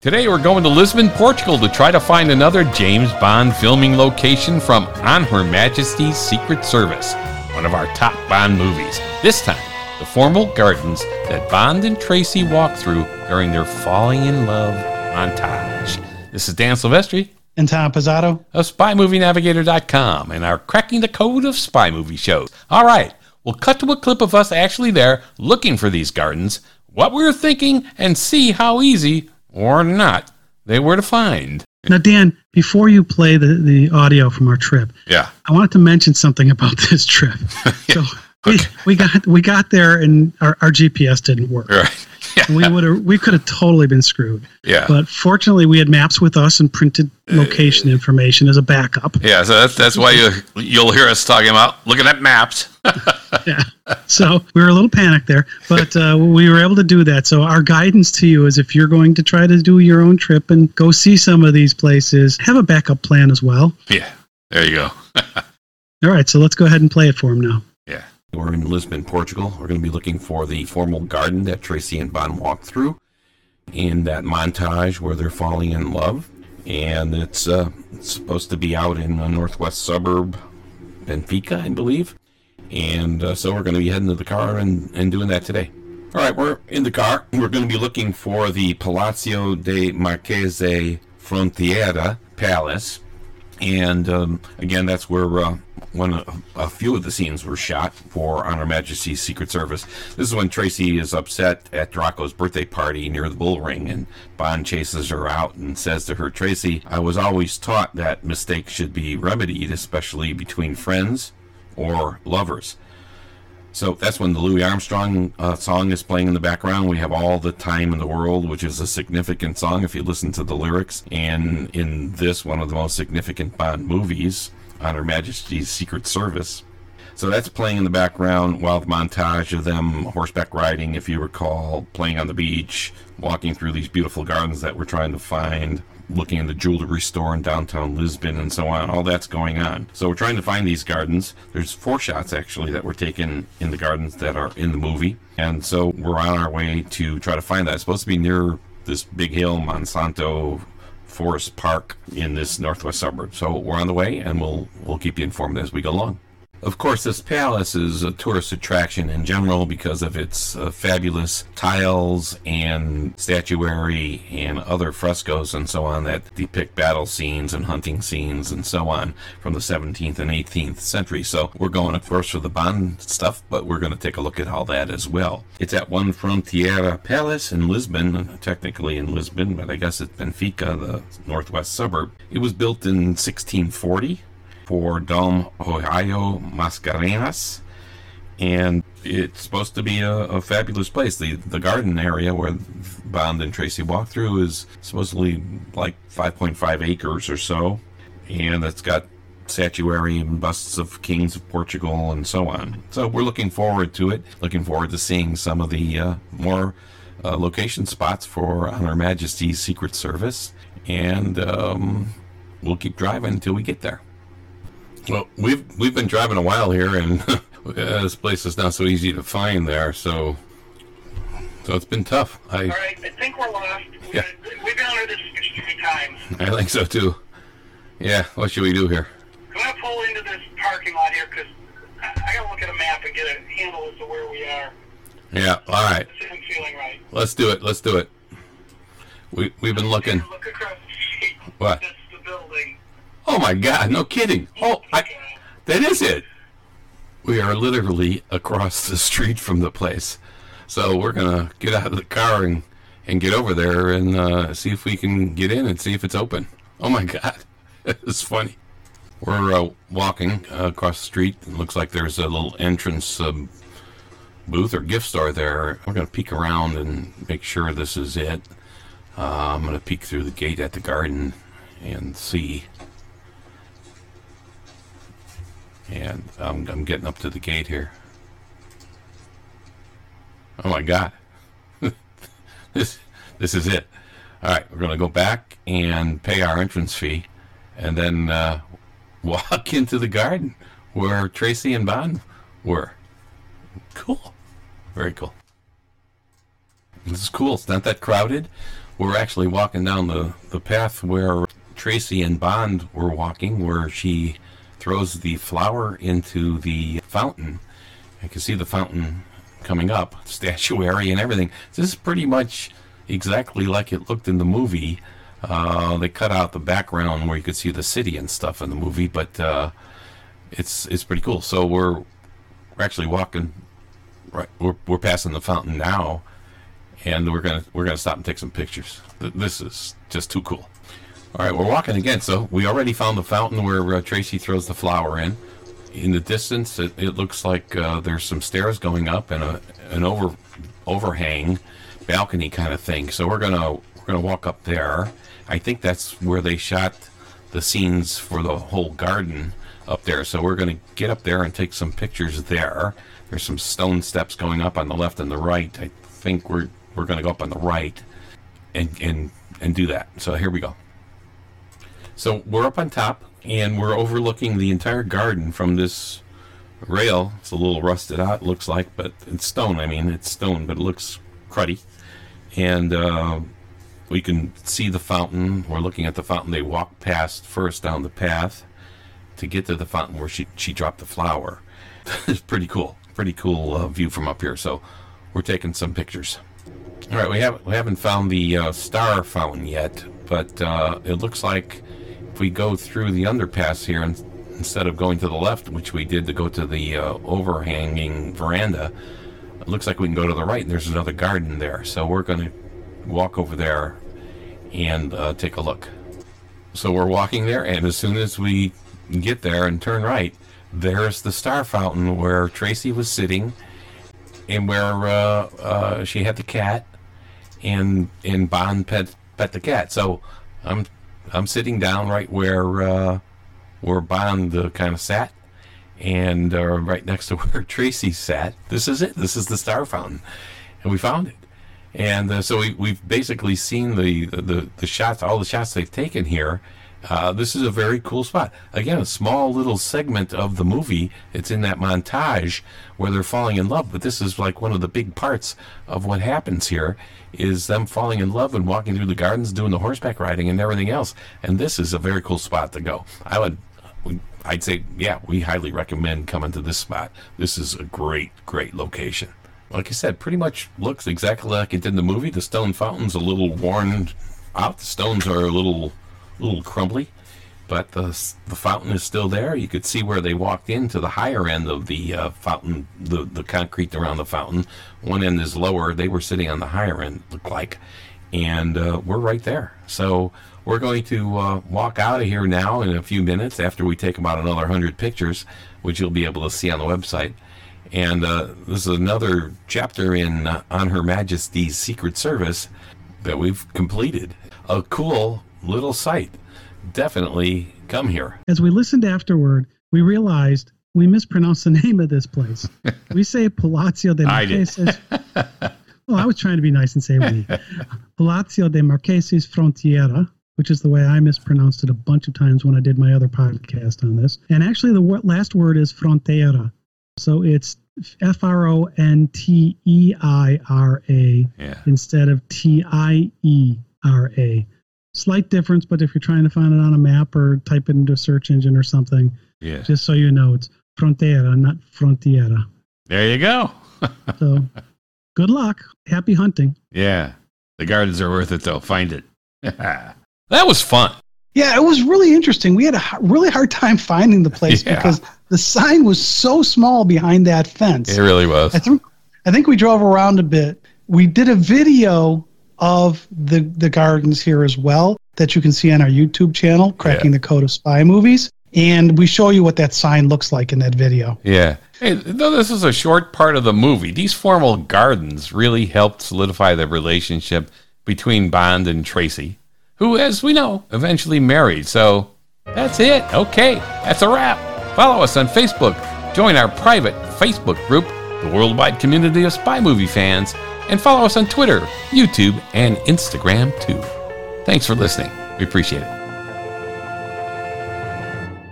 Today we're going to Lisbon, Portugal to try to find another James Bond filming location from On Her Majesty's Secret Service, one of our top Bond movies. This time, the formal gardens that Bond and Tracy walk through during their falling in love montage. This is Dan Silvestri and Tom Pizzato of SpyMovieNavigator.com and our Cracking the Code of Spy Movie shows. All right, we'll cut to a clip of us actually there looking for these gardens, what we were thinking, and see how easy or not they were to find. Now, Dan, before you play the, the audio from our trip, yeah, I wanted to mention something about this trip. So okay. we, we got we got there and our, our GPS didn't work. Right. We would have we could have totally been screwed. Yeah. But fortunately, we had maps with us and printed location information as a backup. Yeah. So that's that's why you you'll hear us talking about looking at maps. yeah. So we were a little panicked there, but uh, we were able to do that. So our guidance to you is if you're going to try to do your own trip and go see some of these places, have a backup plan as well. Yeah. There you go. All right. So let's go ahead and play it for him now. Yeah. We're in Lisbon, Portugal. We're going to be looking for the formal garden that Tracy and Bond walk through in that montage where they're falling in love. And it's, uh, it's supposed to be out in a northwest suburb, Benfica, I believe. And uh, so we're going to be heading to the car and, and doing that today. All right, we're in the car. We're going to be looking for the Palazzo de Marchese Frontiera Palace. And um, again, that's where uh, when a, a, few of the scenes were shot for On Her Majesty's Secret Service. This is when Tracy is upset at Draco's birthday party near the bull ring, and Bond chases her out and says to her, Tracy, I was always taught that mistakes should be remedied, especially between friends or lovers. So that's when the Louis Armstrong uh, song is playing in the background. We have All the Time in the World, which is a significant song if you listen to the lyrics. And in this, one of the most significant Bond movies, on Her Majesty's Secret Service. So that's playing in the background while the montage of them horseback riding, if you recall, playing on the beach, walking through these beautiful gardens that we're trying to find looking in the jewelry store in downtown Lisbon and so on. All that's going on. So we're trying to find these gardens. There's four shots actually that were taken in the gardens that are in the movie. And so we're on our way to try to find that. It's supposed to be near this big hill, Monsanto Forest Park in this northwest suburb. So we're on the way and we'll we'll keep you informed as we go along. Of course, this palace is a tourist attraction in general because of its uh, fabulous tiles and statuary and other frescoes and so on that depict battle scenes and hunting scenes and so on from the 17th and 18th century. So we're going, of course, for the Bond stuff, but we're going to take a look at all that as well. It's at One Frontiera Palace in Lisbon, technically in Lisbon, but I guess it's Benfica, the northwest suburb. It was built in 1640 for Dom Ohio Mascarenhas. And it's supposed to be a, a, fabulous place. The the garden area where Bond and Tracy walk through is supposedly like 5.5 acres or so. And it's got statuary and busts of kings of Portugal and so on. So we're looking forward to it. Looking forward to seeing some of the uh, more uh, location spots for Her Majesty's Secret Service. And um, we'll keep driving until we get there. Well, we've we've been driving a while here, and this place is not so easy to find there. So, so it's been tough. I, All right, I think we're lost. Yeah. We've been under this three times. I think so too. Yeah. What should we do here? I'm gonna pull into this parking lot here because I gotta look at a map and get a handle as to where we are. Yeah. All right. This isn't feeling right. Let's do it. Let's do it. We we've been looking. Look across the street. What? That's the building. Oh my God! No kidding. Oh, I, that is it. We are literally across the street from the place, so we're gonna get out of the car and and get over there and uh, see if we can get in and see if it's open. Oh my God, it's funny. We're uh, walking uh, across the street. It looks like there's a little entrance um, booth or gift store there. We're gonna peek around and make sure this is it. Uh, I'm gonna peek through the gate at the garden and see. And I'm, I'm getting up to the gate here. Oh my God. this, this is it. All right, we're going to go back and pay our entrance fee and then uh, walk into the garden where Tracy and Bond were. Cool. Very cool. This is cool. It's not that crowded. we're actually walking down the, the path where Tracy and Bond were walking, where she throws the flower into the fountain. I can see the fountain coming up, statuary and everything. This is pretty much exactly like it looked in the movie. Uh, they cut out the background where you could see the city and stuff in the movie, but uh, it's it's pretty cool. So we're we're actually walking right. We're we're passing the fountain now, and we're gonna we're gonna stop and take some pictures. This is just too cool. All right, we're walking again. So we already found the fountain where uh, Tracy throws the flower in. In the distance, it, it looks like uh, there's some stairs going up and a an over overhang balcony kind of thing. So we're gonna we're gonna walk up there. I think that's where they shot the scenes for the whole garden up there. So we're gonna get up there and take some pictures there. There's some stone steps going up on the left and the right. I think we're we're gonna go up on the right and and and do that. So here we go. So we're up on top and we're overlooking the entire garden from this rail. It's a little rusted out, looks like, but it's stone. I mean, it's stone, but it looks cruddy. And uh, we can see the fountain. We're looking at the fountain they walked past first down the path to get to the fountain where she, she dropped the flower. it's pretty cool. Pretty cool uh, view from up here. So we're taking some pictures. All right, we haven't we haven't found the uh, star fountain yet, but uh, it looks like if we go through the underpass here and instead of going to the left, which we did to go to the uh, overhanging veranda, it looks like we can go to the right and there's another garden there. So we're going to walk over there and uh, take a look. So we're walking there, and as soon as we get there and turn right, there's the star fountain where Tracy was sitting and where uh, uh, she had the cat and and Bond pet pet the cat. So I'm I'm sitting down right where uh, where Bond uh, kind of sat, and uh, right next to where Tracy sat. This is it. This is the star fountain, and we found it. And uh, so we, we've basically seen the, the the shots, all the shots they've taken here. Uh, this is a very cool spot. Again, a small little segment of the movie. It's in that montage where they're falling in love, but this is like one of the big parts of what happens here is them falling in love and walking through the gardens, doing the horseback riding and everything else. And this is a very cool spot to go. I would, I'd say, yeah, we highly recommend coming to this spot. This is a great, great location. Like I said, pretty much looks exactly like it did in the movie. The stone fountain's a little worn out. The stones are a little a little crumbly, but the the fountain is still there. You could see where they walked into the higher end of the uh, fountain, the the concrete around the fountain. One end is lower. They were sitting on the higher end, look like, and uh, we're right there. So we're going to uh, walk out of here now in a few minutes after we take about another hundred pictures, which you'll be able to see on the website. And uh, this is another chapter in uh, On Her Majesty's Secret Service that we've completed. A cool little site. Definitely come here. As we listened afterward, we realized we mispronounced the name of this place. we say Palazzo de Marqueses. well, I was trying to be nice and say we. Palazzo de Marqueses Frontiera, which is the way I mispronounced it a bunch of times when I did my other podcast on this. And actually, the last word is Fronteira. So it's F R O N T E I R A instead of T I E R A slight difference, but if you're trying to find it on a map or type it into a search engine or something, yeah. just so you know, it's Fronteira, not Frontiera. There you go. so good luck. Happy hunting. Yeah. The gardens are worth it, though. Find it. that was fun. Yeah, it was really interesting. We had a really hard time finding the place yeah. because the sign was so small behind that fence. It really was. I think, I think we drove around a bit. We did a video of the the gardens here as well that you can see on our YouTube channel, Cracking yeah. the Code of Spy Movies. And we show you what that sign looks like in that video. Yeah. Hey, though this is a short part of the movie, these formal gardens really helped solidify the relationship between Bond and Tracy, who, as we know, eventually married. So that's it. Okay, that's a wrap. Follow us on Facebook. Join our private Facebook group, the worldwide community of spy movie fans and follow us on Twitter, YouTube, and Instagram too. Thanks for listening. We appreciate it.